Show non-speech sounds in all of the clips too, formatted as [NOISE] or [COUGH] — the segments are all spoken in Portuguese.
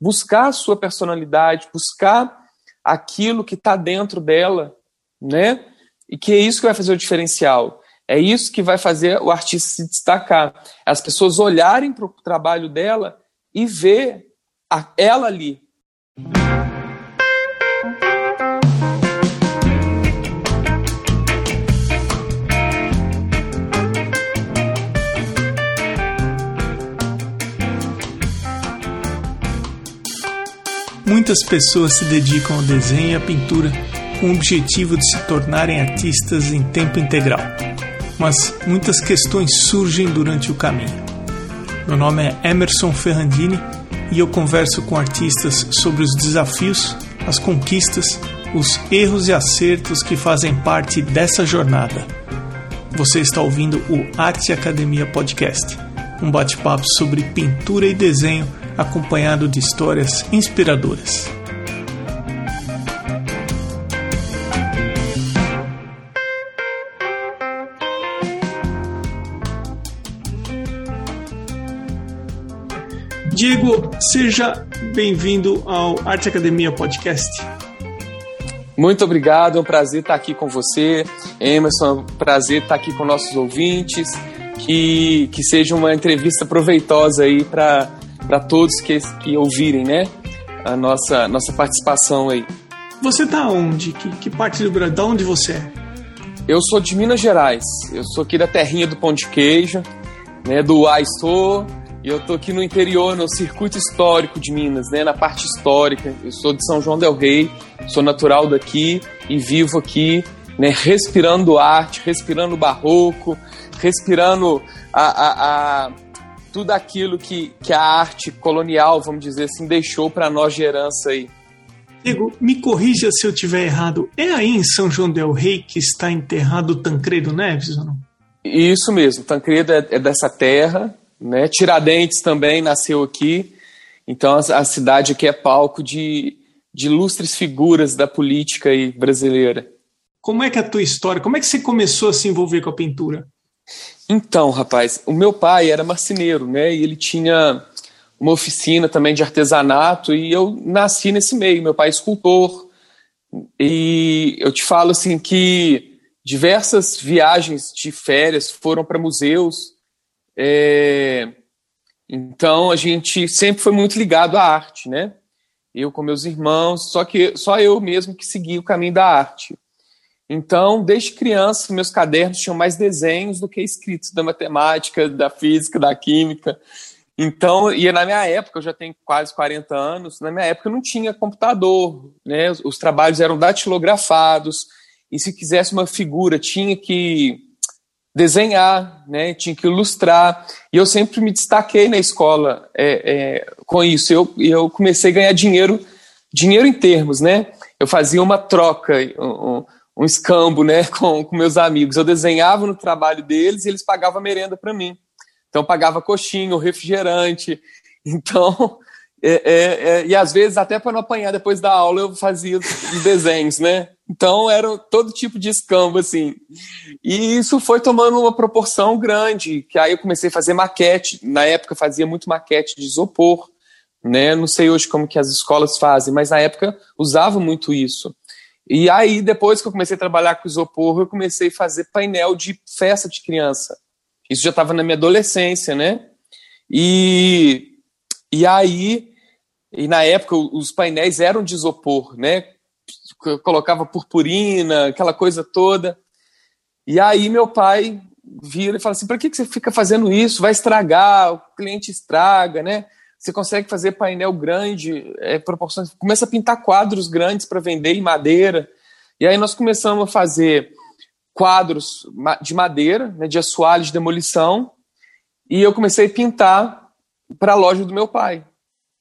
buscar a sua personalidade, buscar aquilo que está dentro dela, né? E que é isso que vai fazer o diferencial. É isso que vai fazer o artista se destacar. As pessoas olharem para o trabalho dela e ver a, ela ali. Muitas pessoas se dedicam ao desenho e à pintura com o objetivo de se tornarem artistas em tempo integral. Mas muitas questões surgem durante o caminho. Meu nome é Emerson Ferrandini e eu converso com artistas sobre os desafios, as conquistas, os erros e acertos que fazem parte dessa jornada. Você está ouvindo o Arte Academia Podcast, um bate-papo sobre pintura e desenho acompanhado de histórias inspiradoras. Diego, seja bem-vindo ao Arte Academia Podcast. Muito obrigado, é um prazer estar aqui com você. Emerson, é um prazer estar aqui com nossos ouvintes. Que, que seja uma entrevista proveitosa aí para para todos que, que ouvirem, né? A nossa, nossa participação aí. Você tá onde? Que, que parte do Brasil? De onde você é? Eu sou de Minas Gerais. Eu sou aqui da terrinha do Pão de Queijo, né? Do Aistou. E eu tô aqui no interior, no circuito histórico de Minas, né? Na parte histórica. Eu sou de São João del Rei, sou natural daqui e vivo aqui, né? Respirando arte, respirando barroco, respirando a, a, a tudo aquilo que, que a arte colonial, vamos dizer assim, deixou para nós de herança aí. Diego, me corrija se eu tiver errado. É aí em São João del Rei que está enterrado Tancredo Neves ou não? Isso mesmo, Tancredo é, é dessa terra, né? Tiradentes também nasceu aqui. Então a, a, cidade aqui é palco de, de ilustres figuras da política aí brasileira. Como é que é a tua história? Como é que você começou a se envolver com a pintura? Então, rapaz, o meu pai era marceneiro, né? E ele tinha uma oficina também de artesanato e eu nasci nesse meio. Meu pai é escultor. E eu te falo assim que diversas viagens de férias foram para museus. É... Então a gente sempre foi muito ligado à arte, né? Eu com meus irmãos, só que só eu mesmo que segui o caminho da arte. Então, desde criança, meus cadernos tinham mais desenhos do que escritos da matemática, da física, da química. Então, e na minha época, eu já tenho quase 40 anos, na minha época não tinha computador, né? Os, os trabalhos eram datilografados, e se quisesse uma figura, tinha que desenhar, né? Tinha que ilustrar. E eu sempre me destaquei na escola é, é, com isso. Eu, eu comecei a ganhar dinheiro, dinheiro em termos, né? Eu fazia uma troca, um, um escambo né, [LAUGHS] com, com meus amigos. Eu desenhava no trabalho deles e eles pagavam merenda para mim. Então, pagava coxinha, refrigerante. [LAUGHS] Então, é, é, é, e às vezes, até para não apanhar depois da aula, eu fazia os desenhos, né? Então, era todo tipo de escambo, assim. E isso foi tomando uma proporção grande, que aí eu comecei a fazer maquete. Na época, fazia muito maquete de isopor, né? Não sei hoje como que as escolas fazem, mas na época usava muito isso. E aí, depois que eu comecei a trabalhar com isopor, eu comecei a fazer painel de festa de criança. Isso já estava na minha adolescência, né? E, e aí, e na época, os painéis eram de isopor, né? Eu colocava purpurina, aquela coisa toda. E aí, meu pai vira e fala assim: para que, que você fica fazendo isso? Vai estragar, o cliente estraga, né? Você consegue fazer painel grande, é, proporções, começa a pintar quadros grandes para vender em madeira. E aí nós começamos a fazer quadros de madeira, né, de assoalho de demolição, e eu comecei a pintar para a loja do meu pai.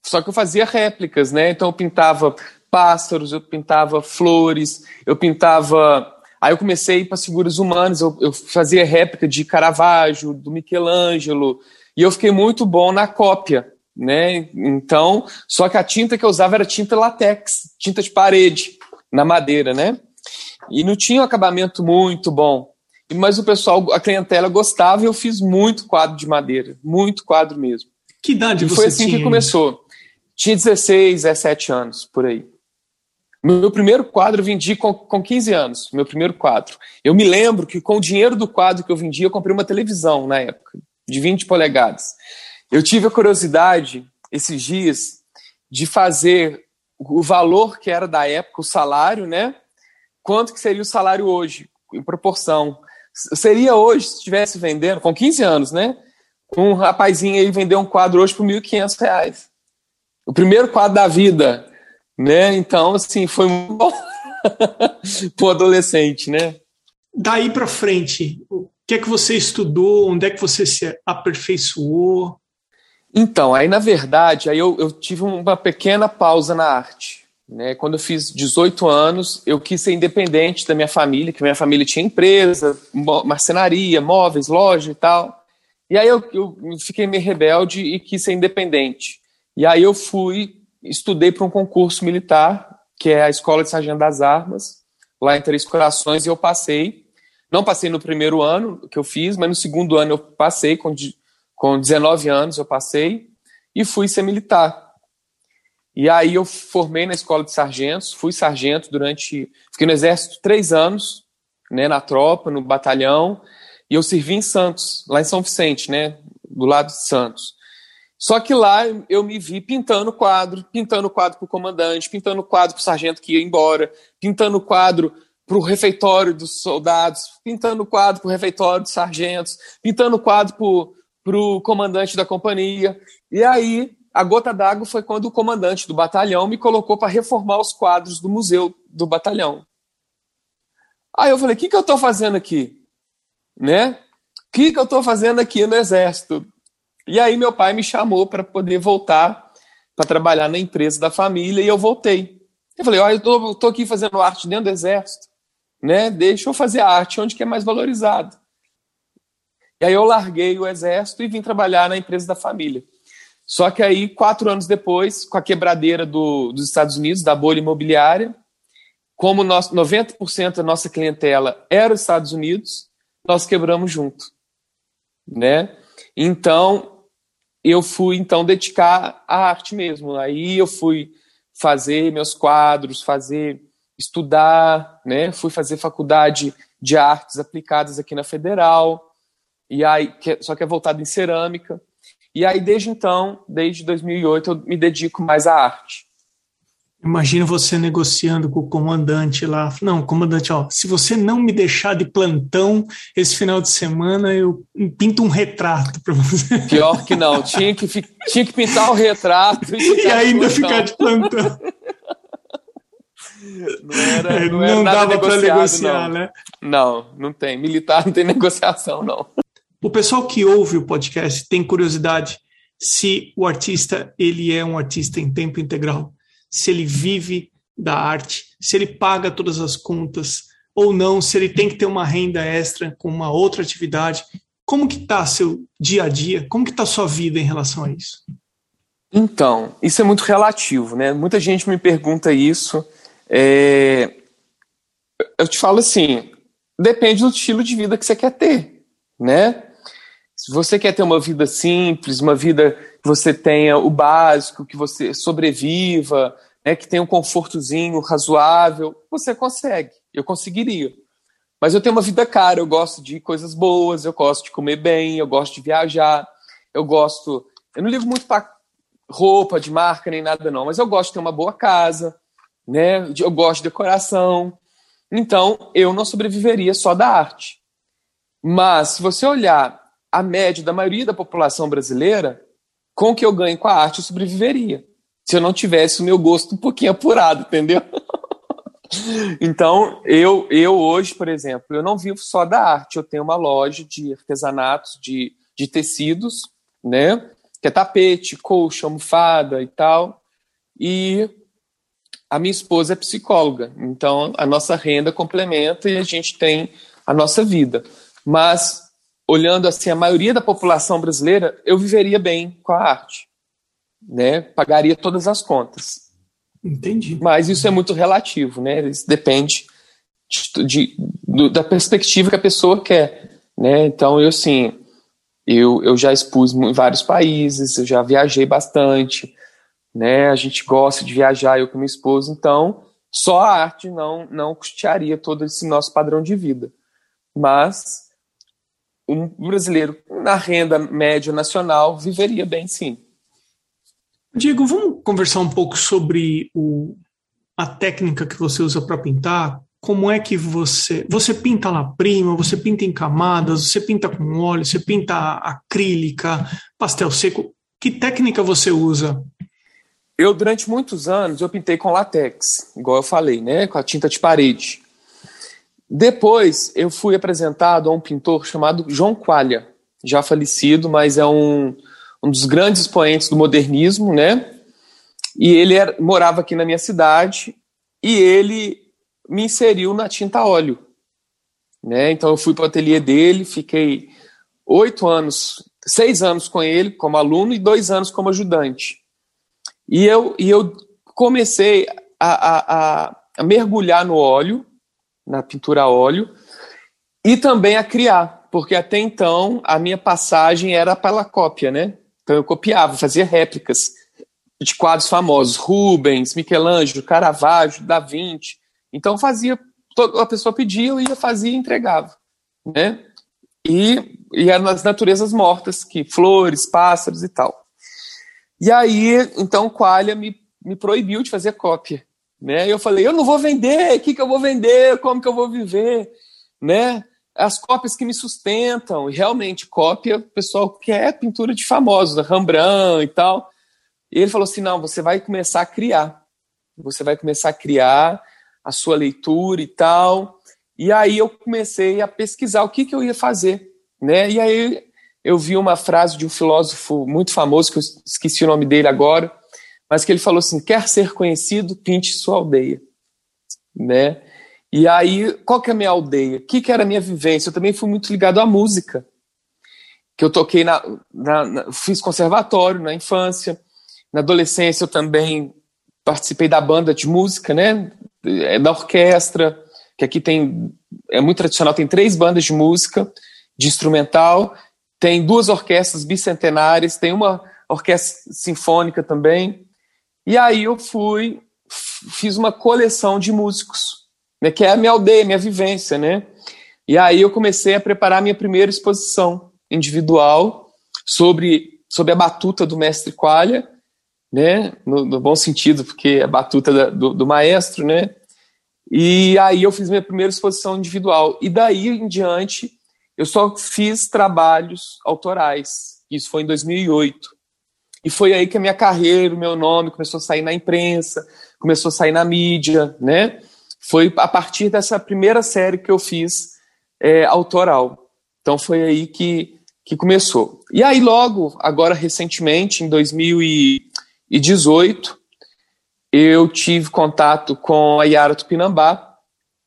Só que eu fazia réplicas, né? Então eu pintava pássaros, eu pintava flores, eu pintava. Aí eu comecei para figuras humanas, eu, eu fazia réplica de Caravaggio, do Michelangelo, e eu fiquei muito bom na cópia né? Então, só que a tinta que eu usava era tinta latex, tinta de parede, na madeira, né? E não tinha um acabamento muito bom. Mas o pessoal, a clientela gostava e eu fiz muito quadro de madeira, muito quadro mesmo. Que idade e você foi assim tinha? que começou. Tinha 16, 17 anos, por aí. Meu primeiro quadro eu vendi com, com 15 anos, meu primeiro quadro. Eu me lembro que com o dinheiro do quadro que eu vendi, eu comprei uma televisão na época, de 20 polegadas. Eu tive a curiosidade, esses dias, de fazer o valor que era da época, o salário, né? Quanto que seria o salário hoje, em proporção. Seria hoje, se estivesse vendendo, com 15 anos, né? Um rapazinho aí vender um quadro hoje por R$ 1.500. O primeiro quadro da vida né? Então, assim, foi muito bom [LAUGHS] para o adolescente, né? Daí para frente, o que é que você estudou? Onde é que você se aperfeiçoou? Então, aí na verdade, aí eu, eu tive uma pequena pausa na arte. Né? Quando eu fiz 18 anos, eu quis ser independente da minha família, que minha família tinha empresa, marcenaria, móveis, loja e tal. E aí eu, eu fiquei meio rebelde e quis ser independente. E aí eu fui estudei para um concurso militar, que é a Escola de Sargento das Armas, lá em Três Corações, e eu passei. Não passei no primeiro ano que eu fiz, mas no segundo ano eu passei, com, com 19 anos eu passei, e fui ser militar. E aí eu formei na Escola de Sargentos, fui sargento durante... Fiquei no Exército três anos, né, na tropa, no batalhão, e eu servi em Santos, lá em São Vicente, né, do lado de Santos. Só que lá eu me vi pintando quadro, pintando quadro para o comandante, pintando quadro para o sargento que ia embora, pintando quadro para o refeitório dos soldados, pintando quadro para o refeitório dos sargentos, pintando quadro para o comandante da companhia. E aí, a gota d'água foi quando o comandante do batalhão me colocou para reformar os quadros do museu do batalhão. Aí eu falei: o que, que eu estou fazendo aqui? Né? O que, que eu estou fazendo aqui no Exército? E aí meu pai me chamou para poder voltar para trabalhar na empresa da família e eu voltei. Eu falei, olha, eu tô aqui fazendo arte dentro do exército, né? Deixa eu fazer arte onde que é mais valorizado. E aí eu larguei o exército e vim trabalhar na empresa da família. Só que aí, quatro anos depois, com a quebradeira do, dos Estados Unidos, da bolha imobiliária, como nós, 90% da nossa clientela era os Estados Unidos, nós quebramos junto. Né? Então, eu fui então dedicar à arte mesmo. Aí eu fui fazer meus quadros, fazer estudar, né? Fui fazer faculdade de artes aplicadas aqui na Federal. E aí, só que é voltado em cerâmica. E aí desde então, desde 2008, eu me dedico mais à arte. Imagina você negociando com o comandante lá. Não, comandante, ó, se você não me deixar de plantão esse final de semana, eu pinto um retrato para você. Pior que não, tinha que, tinha que pintar o retrato e, e ainda ficar de plantão. Não, era, não, não dava para negociar, não. né? Não, não tem. Militar não tem [LAUGHS] negociação, não. O pessoal que ouve o podcast tem curiosidade se o artista ele é um artista em tempo integral se ele vive da arte, se ele paga todas as contas ou não, se ele tem que ter uma renda extra com uma outra atividade. Como que está seu dia a dia? Como que está sua vida em relação a isso? Então, isso é muito relativo, né? Muita gente me pergunta isso. É... Eu te falo assim, depende do estilo de vida que você quer ter, né? Se você quer ter uma vida simples, uma vida que você tenha o básico, que você sobreviva, né, que tenha um confortozinho razoável, você consegue. Eu conseguiria. Mas eu tenho uma vida cara, eu gosto de coisas boas, eu gosto de comer bem, eu gosto de viajar, eu gosto. Eu não ligo muito para roupa de marca nem nada, não, mas eu gosto de ter uma boa casa, né? Eu gosto de decoração. Então, eu não sobreviveria só da arte. Mas, se você olhar a média da maioria da população brasileira, com o que eu ganho com a arte, eu sobreviveria. Se eu não tivesse o meu gosto um pouquinho apurado, entendeu? [LAUGHS] então, eu, eu hoje, por exemplo, eu não vivo só da arte. Eu tenho uma loja de artesanatos, de, de tecidos, né? Que é tapete, colcha, almofada e tal. E a minha esposa é psicóloga. Então, a nossa renda complementa e a gente tem a nossa vida. Mas olhando assim a maioria da população brasileira, eu viveria bem com a arte, né? Pagaria todas as contas. Entendi. Mas isso é muito relativo, né? Isso depende de, de, de, da perspectiva que a pessoa quer, né? Então eu assim, eu, eu já expus em vários países, eu já viajei bastante, né? A gente gosta de viajar, eu com minha esposa, então só a arte não, não custearia todo esse nosso padrão de vida. Mas um brasileiro na renda média nacional viveria bem, sim. Diego, vamos conversar um pouco sobre o, a técnica que você usa para pintar. Como é que você. Você pinta lá prima, você pinta em camadas, você pinta com óleo, você pinta acrílica, pastel seco. Que técnica você usa eu, durante muitos anos, eu pintei com latex, igual eu falei, né? Com a tinta de parede. Depois, eu fui apresentado a um pintor chamado João Qualha, já falecido, mas é um, um dos grandes expoentes do modernismo, né? E ele era, morava aqui na minha cidade e ele me inseriu na tinta óleo, né? Então, eu fui para o ateliê dele, fiquei oito anos, seis anos com ele como aluno e dois anos como ajudante. E eu, e eu comecei a, a, a mergulhar no óleo, na pintura a óleo, e também a criar, porque até então a minha passagem era pela cópia, né? Então eu copiava, fazia réplicas de quadros famosos, Rubens, Michelangelo, Caravaggio, Da Vinci. Então fazia, a pessoa pedia, eu ia, fazia e entregava, né? E, e eram nas naturezas mortas, que flores, pássaros e tal. E aí, então, Qualia me, me proibiu de fazer cópia. Né? Eu falei, eu não vou vender, o que, que eu vou vender, como que eu vou viver? Né? As cópias que me sustentam. E realmente, cópia, o pessoal quer pintura de famosos, Rembrandt e tal. E ele falou assim: não, você vai começar a criar. Você vai começar a criar a sua leitura e tal. E aí eu comecei a pesquisar o que, que eu ia fazer. Né? E aí eu vi uma frase de um filósofo muito famoso, que eu esqueci o nome dele agora, mas que ele falou assim: quer ser conhecido, pinte sua aldeia. Né? E aí, qual que é a minha aldeia? O que, que era a minha vivência? Eu também fui muito ligado à música, que eu toquei na, na, na fiz conservatório na infância, na adolescência eu também participei da banda de música, né? É da orquestra, que aqui tem é muito tradicional, tem três bandas de música, de instrumental, tem duas orquestras bicentenárias, tem uma orquestra sinfônica também. E aí eu fui, fiz uma coleção de músicos, né, que é a minha aldeia, minha vivência, né? E aí eu comecei a preparar minha primeira exposição individual sobre, sobre a batuta do mestre Qualha, né? No, no bom sentido, porque é a batuta da, do, do maestro, né? E aí eu fiz minha primeira exposição individual. E daí em diante eu só fiz trabalhos autorais. Isso foi em 2008. E foi aí que a minha carreira, o meu nome começou a sair na imprensa, começou a sair na mídia, né? Foi a partir dessa primeira série que eu fiz é, autoral. Então foi aí que, que começou. E aí logo, agora recentemente, em 2018, eu tive contato com a Yara Tupinambá,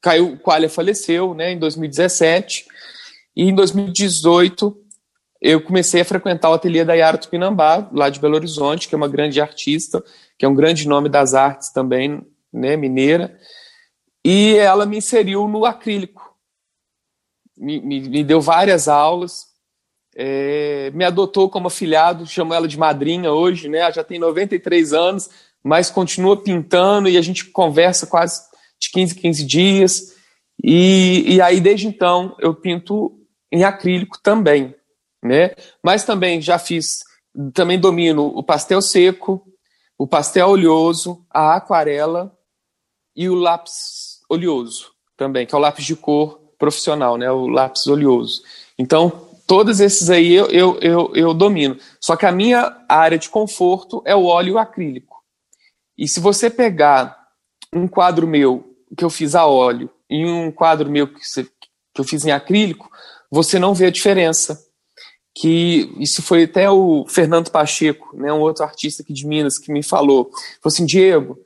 Caio Qualia faleceu né, em 2017, e em 2018, eu comecei a frequentar o ateliê da Yara Tupinambá, lá de Belo Horizonte, que é uma grande artista, que é um grande nome das artes também, né, mineira. E ela me inseriu no acrílico. Me, me, me deu várias aulas, é, me adotou como afilhado, chamo ela de madrinha hoje, né? Ela já tem 93 anos, mas continua pintando e a gente conversa quase de 15 15 dias. E, e aí, desde então, eu pinto em acrílico também, né? Mas também já fiz, também domino o pastel seco, o pastel oleoso, a aquarela e o lápis oleoso também, que é o lápis de cor profissional, né? O lápis oleoso. Então, todos esses aí eu, eu, eu, eu domino. Só que a minha área de conforto é o óleo acrílico. E se você pegar um quadro meu que eu fiz a óleo e um quadro meu que, que eu fiz em acrílico, você não vê a diferença. Que isso foi até o Fernando Pacheco, né, um outro artista aqui de Minas, que me falou. Falou assim: Diego,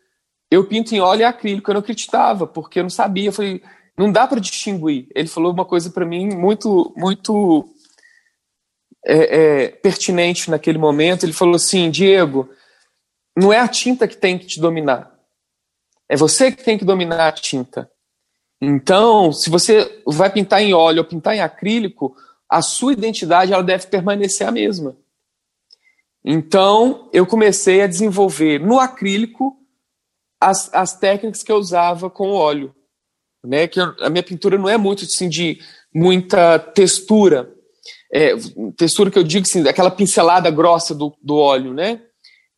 eu pinto em óleo e acrílico. Eu não acreditava, porque eu não sabia. Eu falei, não dá para distinguir. Ele falou uma coisa para mim muito, muito é, é, pertinente naquele momento. Ele falou assim: Diego, não é a tinta que tem que te dominar. É você que tem que dominar a tinta. Então, se você vai pintar em óleo ou pintar em acrílico, a sua identidade ela deve permanecer a mesma. Então, eu comecei a desenvolver no acrílico as, as técnicas que eu usava com óleo. Né? Que eu, a minha pintura não é muito assim, de muita textura. É, textura que eu digo assim, aquela pincelada grossa do, do óleo, né?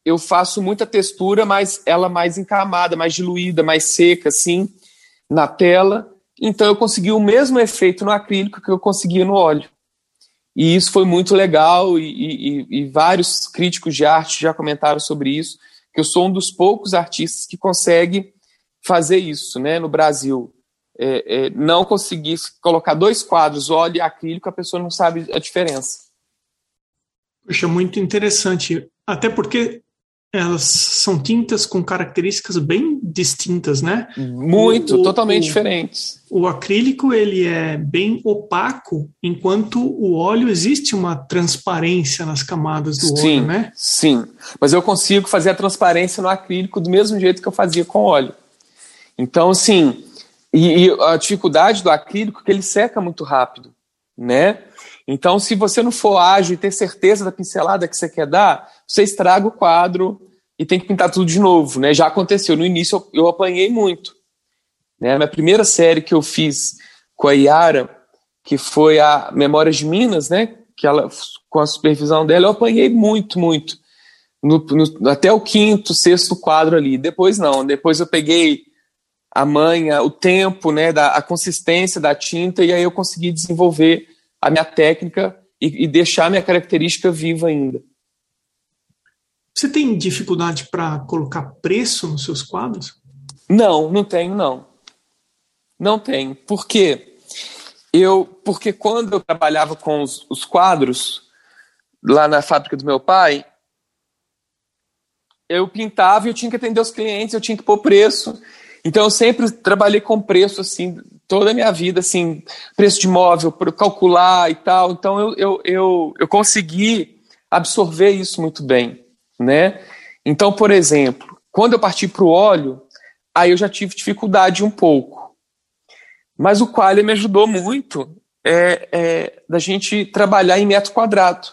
Eu faço muita textura, mas ela mais encamada, mais diluída, mais seca, assim, na tela. Então eu consegui o mesmo efeito no acrílico que eu conseguia no óleo. E isso foi muito legal, e, e, e, vários críticos de arte já comentaram sobre isso, que eu sou um dos poucos artistas que consegue fazer isso né, no Brasil. É, é, não conseguir colocar dois quadros, óleo e acrílico, a pessoa não sabe a diferença. Poxa, muito interessante. Até porque elas são tintas com características bem distintas, né? Muito, o, totalmente o, diferentes. O acrílico ele é bem opaco, enquanto o óleo existe uma transparência nas camadas do sim, óleo, né? Sim, mas eu consigo fazer a transparência no acrílico do mesmo jeito que eu fazia com óleo. Então, sim, e, e a dificuldade do acrílico é que ele seca muito rápido, né? Então, se você não for ágil e ter certeza da pincelada que você quer dar, você estraga o quadro e tem que pintar tudo de novo, né? Já aconteceu. No início eu, eu apanhei muito. Né? Minha primeira série que eu fiz com a Yara, que foi a Memórias de Minas, né? Que ela, com a supervisão dela, eu apanhei muito, muito. No, no, até o quinto, sexto quadro ali. Depois não. Depois eu peguei a manha, o tempo, né? Da, a consistência da tinta e aí eu consegui desenvolver a minha técnica e, e deixar a minha característica viva ainda. Você tem dificuldade para colocar preço nos seus quadros? Não, não tenho não. Não tenho. Por quê? Eu, porque quando eu trabalhava com os, os quadros lá na fábrica do meu pai, eu pintava e eu tinha que atender os clientes, eu tinha que pôr preço. Então eu sempre trabalhei com preço assim toda a minha vida, assim, preço de imóvel, calcular e tal. Então eu, eu, eu, eu consegui absorver isso muito bem, né? Então, por exemplo, quando eu parti para o óleo, aí eu já tive dificuldade um pouco. Mas o Qualia me ajudou muito é, é, da gente trabalhar em metro quadrado,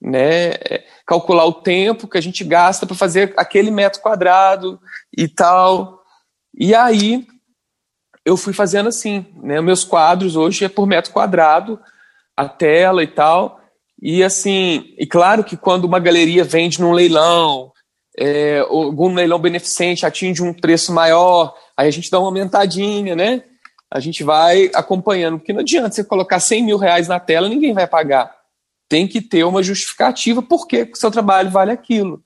né? É, calcular o tempo que a gente gasta para fazer aquele metro quadrado e tal. E aí eu fui fazendo assim, né? Meus quadros hoje é por metro quadrado, a tela e tal. E assim, e claro que quando uma galeria vende num leilão, é, algum leilão beneficente atinge um preço maior, aí a gente dá uma aumentadinha, né? A gente vai acompanhando, porque não adianta você colocar 100 mil reais na tela, ninguém vai pagar. Tem que ter uma justificativa porque o seu trabalho vale aquilo,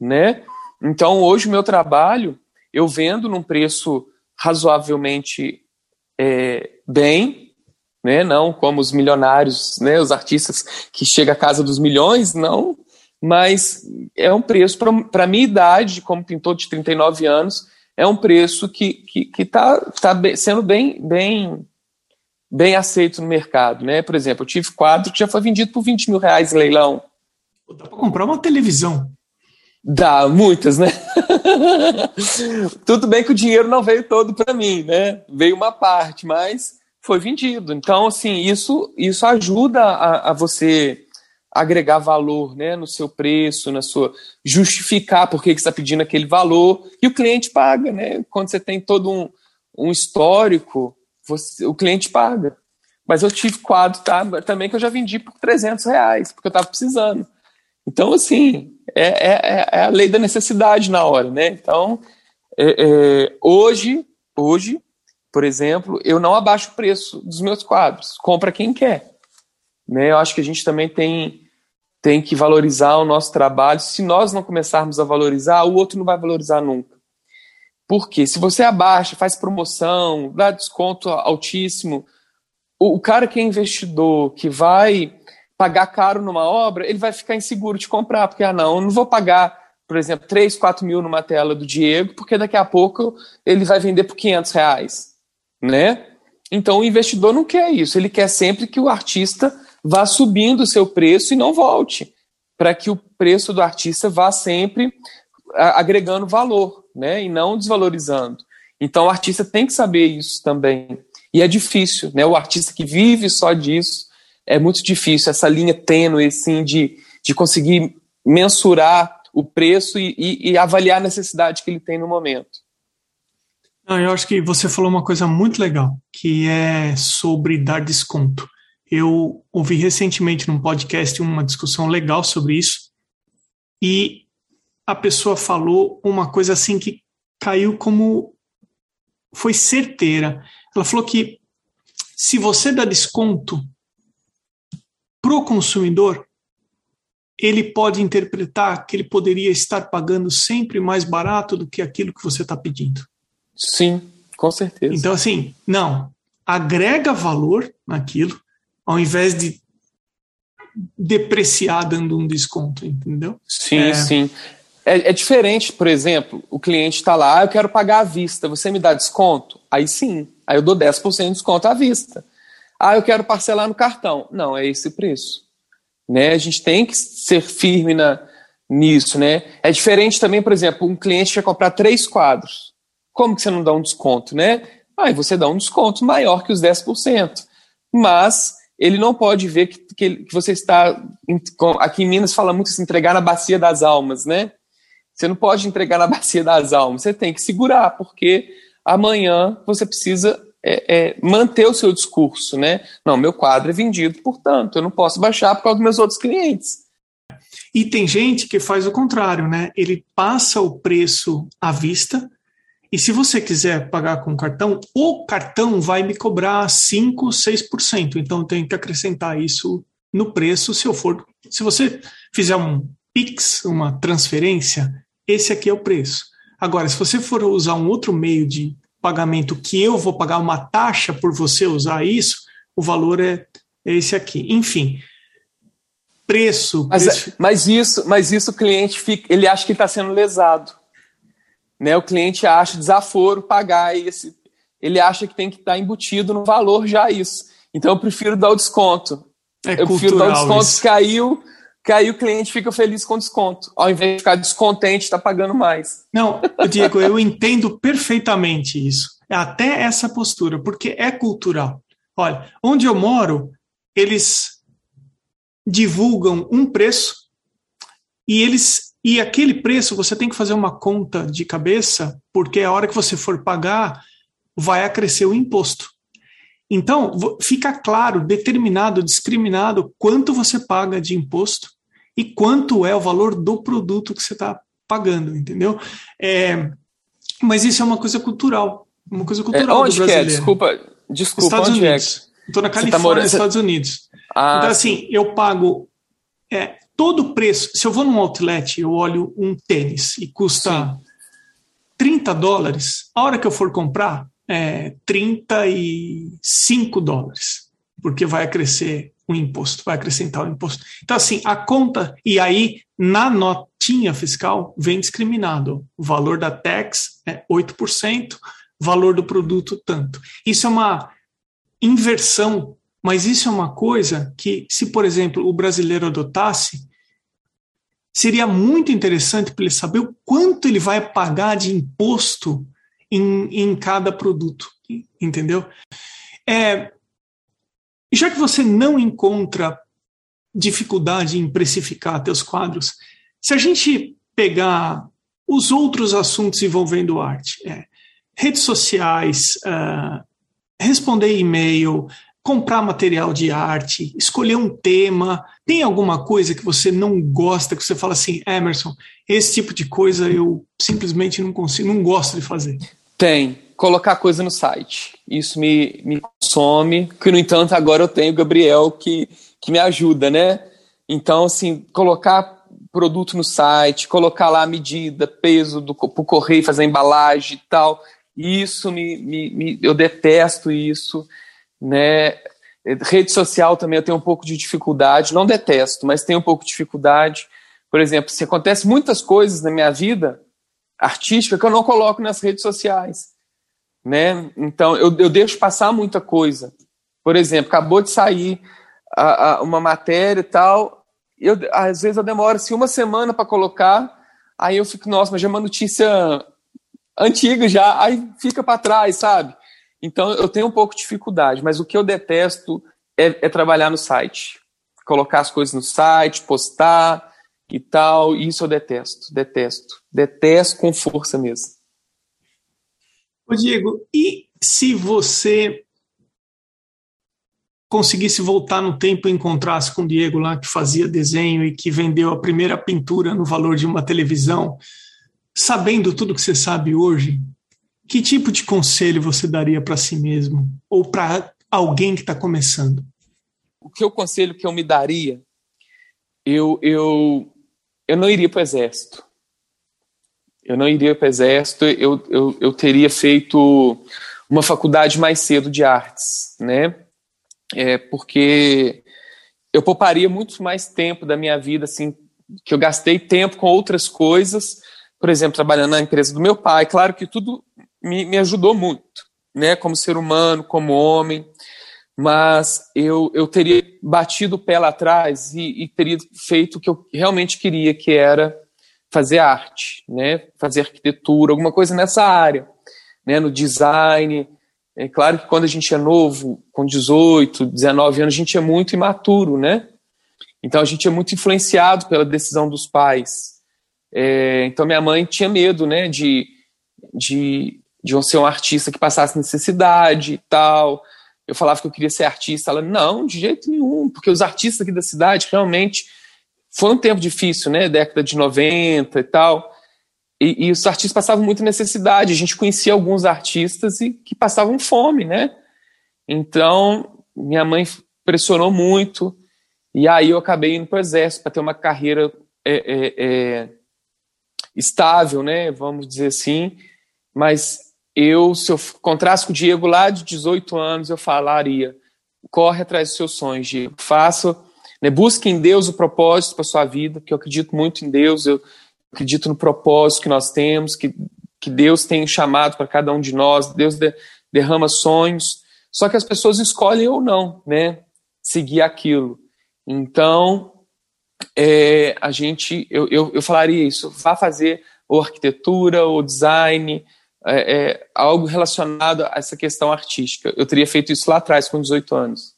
né? Então, hoje o meu trabalho, eu vendo num preço razoavelmente é, bem, né? não como os milionários, né? os artistas que chegam à casa dos milhões, não, mas é um preço, para a minha idade, como pintor de 39 anos, é um preço que está que, que tá, tá sendo bem, bem, bem aceito no mercado. Né? Por exemplo, eu tive quadro que já foi vendido por 20 mil reais em leilão. Dá para comprar uma televisão. Dá, muitas, né? [LAUGHS] Tudo bem que o dinheiro não veio todo para mim, né? Veio uma parte, mas foi vendido. Então, assim, isso, isso ajuda a, a você agregar valor né, no seu preço, na sua justificar por que, que está pedindo aquele valor e o cliente paga, né? Quando você tem todo um, um histórico, você, o cliente paga. Mas eu tive quadro tá, também que eu já vendi por 300 reais, porque eu estava precisando. Então, assim, é, é, é, a lei da necessidade na hora, né? Então, é, é, hoje, hoje, por exemplo, eu não abaixo o preço dos meus quadros. Compra quem quer. Né? Eu acho que a gente também tem, tem que valorizar o nosso trabalho. Se nós não começarmos a valorizar, o outro não vai valorizar nunca. Porque se você abaixa, faz promoção, dá desconto altíssimo, o, o cara que é investidor, que vai pagar caro numa obra, ele vai ficar inseguro de comprar, porque, ah, não, eu não vou pagar, por exemplo, 3, 4 mil numa tela do Diego, porque daqui a pouco ele vai vender por 500 reais, né? Então o investidor não quer isso, ele quer sempre que o artista vá subindo o seu preço e não volte, para que o preço do artista vá sempre agregando valor, né, e não desvalorizando. Então o artista tem que saber isso também. E é difícil, né? O artista que vive só disso, é muito difícil essa linha tênue assim, de, de conseguir mensurar o preço e, e, e avaliar a necessidade que ele tem no momento. Eu acho que você falou uma coisa muito legal, que é sobre dar desconto. Eu ouvi recentemente num podcast uma discussão legal sobre isso, e a pessoa falou uma coisa assim que caiu como foi certeira. Ela falou que se você dá desconto para o consumidor, ele pode interpretar que ele poderia estar pagando sempre mais barato do que aquilo que você está pedindo. Sim, com certeza. Então, assim, não. Agrega valor naquilo, ao invés de depreciar dando um desconto, entendeu? Sim, é... sim. É, é, diferente, por exemplo, o cliente está lá, ah, eu quero pagar à vista, você me dá desconto? Aí sim, aí eu dou 10% de desconto à vista. Ah, eu quero parcelar no cartão. Não, é esse preço. Né? A gente tem que ser firme na, nisso. Né? É diferente também, por exemplo, um cliente quer comprar três quadros. Como que você não dá um desconto? Né? Aí você dá um desconto maior que os 10%. Mas ele não pode ver que, que, que você está. Aqui em Minas fala muito assim, entregar na bacia das almas, né? Você não pode entregar na [LAUGHS] bacia das almas, você tem que segurar, porque amanhã você precisa é, é, manter o seu discurso, né? Não, meu quadro é vendido, portanto, eu não posso baixar por causa dos meus outros clientes. E tem gente que faz o contrário, né? Ele passa o preço à vista, e se você quiser pagar com cartão, o cartão vai me cobrar 5, 6%. Então eu tenho que acrescentar isso no preço se eu for. Se você fizer um Pix, uma transferência, esse aqui é o preço. Agora, se você for usar um outro meio de pagamento que eu vou pagar uma taxa por você usar isso, o valor é, é esse aqui. Enfim, preço. Mas, preço... mas isso, mas isso o cliente fica, ele acha que está sendo lesado, né? O cliente acha desaforo pagar esse, ele acha que tem que estar tá embutido no valor já isso. Então eu prefiro dar o desconto. É eu prefiro dar o desconto isso. caiu que aí o cliente fica feliz com desconto, ao invés de ficar descontente, está pagando mais. Não, Diego, eu entendo perfeitamente isso. É até essa postura, porque é cultural. Olha, onde eu moro, eles divulgam um preço e eles e aquele preço você tem que fazer uma conta de cabeça, porque a hora que você for pagar vai acrescer o imposto. Então, fica claro, determinado, discriminado quanto você paga de imposto e quanto é o valor do produto que você está pagando, entendeu? É, mas isso é uma coisa cultural, uma coisa cultural é, onde do brasileiro. Que é? Desculpa, desculpa, Estados onde é Unidos. é? Estou na Califórnia, tá morando... Estados Unidos. Ah, então, assim, eu pago é, todo preço. Se eu vou num outlet, eu olho um tênis e custa sim. 30 dólares. A hora que eu for comprar, é, 35 dólares, porque vai crescer o imposto, vai acrescentar o imposto. Então, assim, a conta, e aí na notinha fiscal vem discriminado. O valor da tax é 8%, valor do produto tanto. Isso é uma inversão, mas isso é uma coisa que, se, por exemplo, o brasileiro adotasse, seria muito interessante para ele saber o quanto ele vai pagar de imposto em, em cada produto, entendeu? É, já que você não encontra dificuldade em precificar teus quadros, se a gente pegar os outros assuntos envolvendo arte, é, redes sociais, uh, responder e-mail, comprar material de arte, escolher um tema, tem alguma coisa que você não gosta, que você fala assim, Emerson, esse tipo de coisa eu simplesmente não consigo, não gosto de fazer. Tem. Colocar coisa no site. Isso me, me consome, que no entanto agora eu tenho o Gabriel que, que me ajuda, né? Então, assim, colocar produto no site, colocar lá a medida, peso do pro correio, fazer a embalagem e tal. Isso me, me, me, eu detesto isso, né? Rede social também eu tenho um pouco de dificuldade, não detesto, mas tenho um pouco de dificuldade. Por exemplo, se acontece muitas coisas na minha vida, artística que eu não coloco nas redes sociais. Né? Então, eu, eu deixo passar muita coisa. Por exemplo, acabou de sair a, a, uma matéria e tal, eu, às vezes eu demoro assim, uma semana para colocar, aí eu fico, nossa, mas já é uma notícia antiga já, aí fica para trás, sabe? Então eu tenho um pouco de dificuldade, mas o que eu detesto é, é trabalhar no site. Colocar as coisas no site, postar, e tal. Isso eu detesto, detesto, detesto com força mesmo. Ô Diego, e se você conseguisse voltar no tempo e encontrasse com o Diego lá que fazia desenho e que vendeu a primeira pintura no valor de uma televisão, sabendo tudo que você sabe hoje, que tipo de conselho você daria para si mesmo ou para alguém que está começando? O que o conselho que eu me daria, eu eu eu não iria para o exército. Eu não iria para o exército. Eu, eu eu teria feito uma faculdade mais cedo de artes, né? é, porque eu pouparia muito mais tempo da minha vida, assim, que eu gastei tempo com outras coisas, por exemplo, trabalhando na empresa do meu pai. Claro que tudo me, me ajudou muito, né, como ser humano, como homem, mas eu, eu teria batido o pé lá atrás e, e teria feito o que eu realmente queria, que era fazer arte, né, fazer arquitetura, alguma coisa nessa área, né, no design, é claro que quando a gente é novo, com 18, 19 anos, a gente é muito imaturo, né? Então a gente é muito influenciado pela decisão dos pais. É, então minha mãe tinha medo, né, de, de, de ser um artista que passasse necessidade e tal. Eu falava que eu queria ser artista. Ela, não, de jeito nenhum, porque os artistas aqui da cidade realmente foi um tempo difícil, né, década de 90 e tal. E, e, os artistas passavam muita necessidade. A gente conhecia alguns artistas e que passavam fome, né? Então, minha mãe pressionou muito. E aí eu acabei indo para o exército para ter uma carreira é, é, é, estável, né? Vamos dizer assim. Mas eu, se eu encontrasse com o Diego lá de 18 anos, eu falaria: corre atrás dos seus sonhos, Diego. Faça, né? busque em Deus o propósito para sua vida, porque eu acredito muito em Deus. Eu, acredito no propósito que nós temos, que, que Deus tem chamado para cada um de nós, Deus de, derrama sonhos, só que as pessoas escolhem ou não, né, seguir aquilo. Então, é, a gente, eu, eu, eu, falaria isso, vá fazer ou arquitetura ou design, é, é, algo relacionado a essa questão artística. Eu teria feito isso lá atrás, com 18 anos.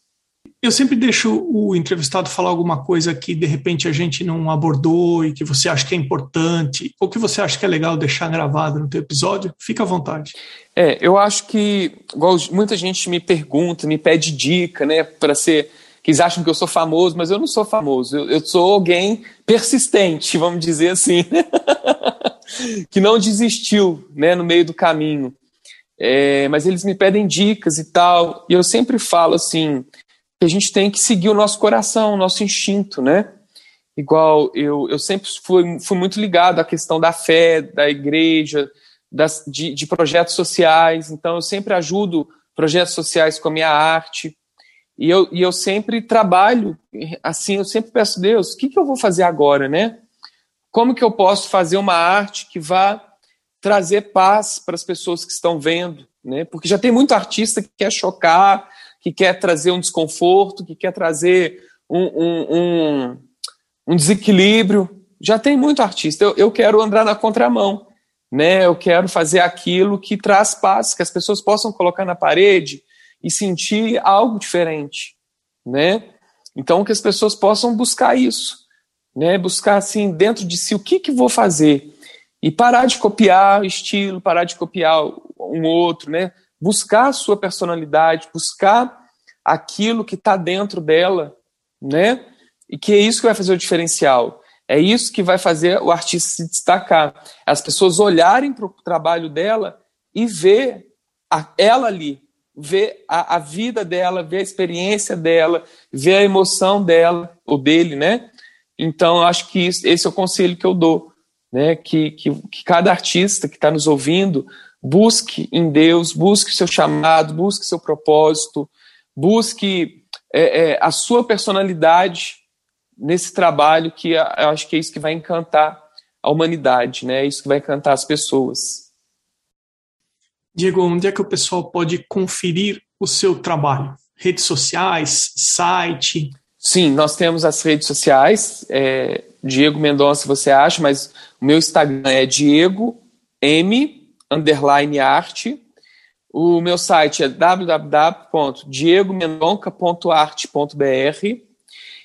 Eu sempre deixo o entrevistado falar alguma coisa que de repente a gente não abordou e que você acha que é importante, ou que você acha que é legal deixar gravado no teu episódio. Fica à vontade. É, eu acho que, igual muita gente me pergunta, me pede dica, né, para ser. Que eles acham que eu sou famoso, mas eu não sou famoso. Eu, eu sou alguém persistente, vamos dizer assim, [LAUGHS] que não desistiu, né, no meio do caminho. É, mas eles me pedem dicas e tal, e eu sempre falo assim que a gente tem que seguir o nosso coração, o nosso instinto, né? Igual eu, eu sempre fui, fui muito ligado à questão da fé, da igreja, das, de, de projetos sociais, então eu sempre ajudo projetos sociais com a minha arte, e eu, e eu sempre trabalho assim, eu sempre peço, Deus, o que, que eu vou fazer agora, né? Como que eu posso fazer uma arte que vá trazer paz para as pessoas que estão vendo, né? Porque já tem muito artista que quer chocar, que quer trazer um desconforto, que quer trazer um, um, um, um desequilíbrio. Já tem muito artista. Eu, eu quero andar na contramão. Né? Eu quero fazer aquilo que traz paz, que as pessoas possam colocar na parede e sentir algo diferente. Né? Então, que as pessoas possam buscar isso. Né? Buscar, assim, dentro de si, o que, que vou fazer? E parar de copiar o estilo, parar de copiar um outro, né? buscar a sua personalidade, buscar aquilo que está dentro dela, né? E que é isso que vai fazer o diferencial. É isso que vai fazer o artista se destacar. As pessoas olharem para o trabalho dela e ver a, ela ali, ver a, a, vida dela, ver a experiência dela, ver a emoção dela, ou dele, né? Então, eu acho que esse é o conselho que eu dou, né? Que, que, que cada artista que está nos ouvindo Busque em Deus, busque seu chamado, busque seu propósito, busque é, é, a sua personalidade nesse trabalho que eu acho que é isso que vai encantar a humanidade, né? É isso que vai encantar as pessoas. Diego, onde é que o pessoal pode conferir o seu trabalho? Redes sociais, site? Sim, nós temos as redes sociais. É, Diego Mendonça, você acha, mas o meu Instagram é Diego M underline arte. O meu site é www.diegomendonca.arte.br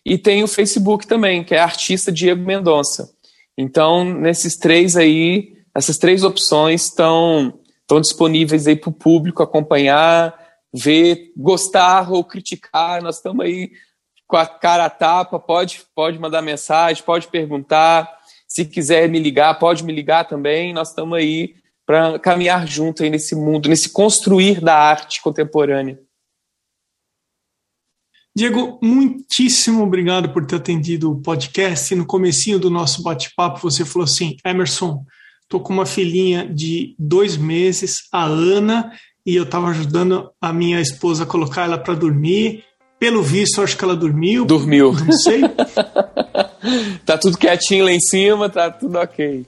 E tem o Facebook também, que é artista Diego Mendonça. Então, nesses três aí, essas três opções estão, estão disponíveis aí para o público acompanhar, ver, gostar ou criticar. Nós estamos aí com a cara a tapa, pode, pode mandar mensagem, pode perguntar. Se quiser me ligar, pode me ligar também. Nós estamos aí para caminhar junto aí nesse mundo, nesse construir da arte contemporânea. Diego, muitíssimo obrigado por ter atendido o podcast. No comecinho do nosso bate-papo, você falou assim, Emerson, estou com uma filhinha de dois meses, a Ana, e eu estava ajudando a minha esposa a colocar ela para dormir. Pelo visto, acho que ela dormiu. Dormiu. Não sei. [LAUGHS] tá tudo quietinho lá em cima, tá tudo ok.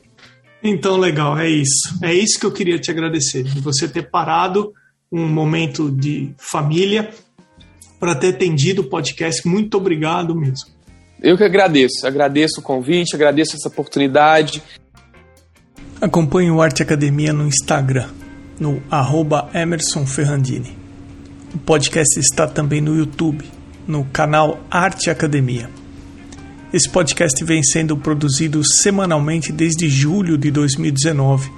Então, legal, é isso. É isso que eu queria te agradecer, de você ter parado um momento de família para ter atendido o podcast. Muito obrigado mesmo. Eu que agradeço. Agradeço o convite, agradeço essa oportunidade. Acompanhe o Arte Academia no Instagram, no arroba Emerson Ferrandini. O podcast está também no YouTube, no canal Arte Academia. Esse podcast vem sendo produzido semanalmente desde julho de 2019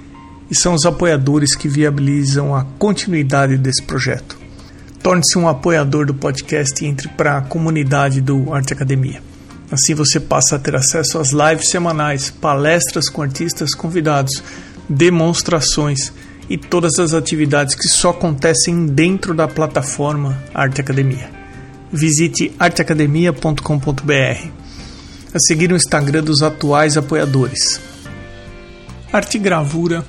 e são os apoiadores que viabilizam a continuidade desse projeto. Torne-se um apoiador do podcast e entre para a comunidade do Arte Academia. Assim você passa a ter acesso às lives semanais, palestras com artistas convidados, demonstrações e todas as atividades que só acontecem dentro da plataforma Arte Academia. Visite arteacademia.com.br a seguir o Instagram dos atuais apoiadores. Arte Gravura,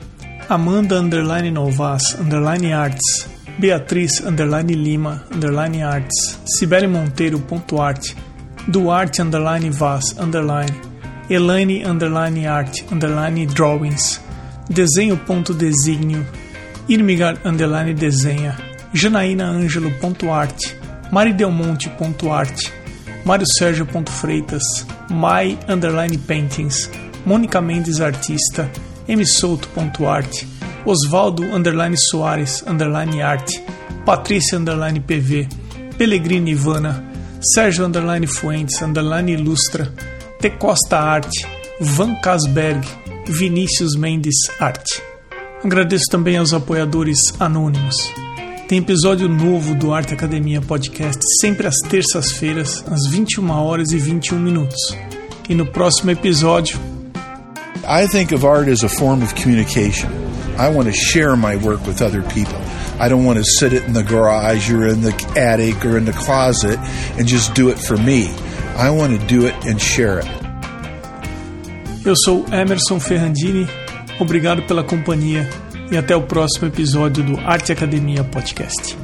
Amanda Underline Novas Underline Arts, Beatriz Underline Lima Underline Arts, Cibele Monteiro ponto arte, Duarte Underline Vaz Underline, Elaine Underline Art Underline Drawings, Desenho ponto Designio, Irmigar Underline Desenha, Janaína Ângelo ponto arte, Maridelmonte ponto arte, Mário Sérgio Freitas, My Underline Paintings, Mônica Mendes Artista, msouto.art, Osvaldo Underline Soares Underline Arte, Patrícia Underline PV, Pellegrini Ivana, Sérgio Underline Fuentes Underline Ilustra, T Costa Arte, Van Casberg, Vinícius Mendes Arte. Agradeço também aos apoiadores anônimos. Tem episódio novo do Arte Academia Podcast sempre às terças-feiras, às 21 horas e 21 minutos. E no próximo episódio. I think of art as a form of communication. I want to share my work with other people. I don't want to sit it in the garage or in the attic or in the closet and just do it for me. I want to do it and share it. Eu sou Emerson Ferrandini. Obrigado pela companhia e até o próximo episódio do Arte Academia Podcast.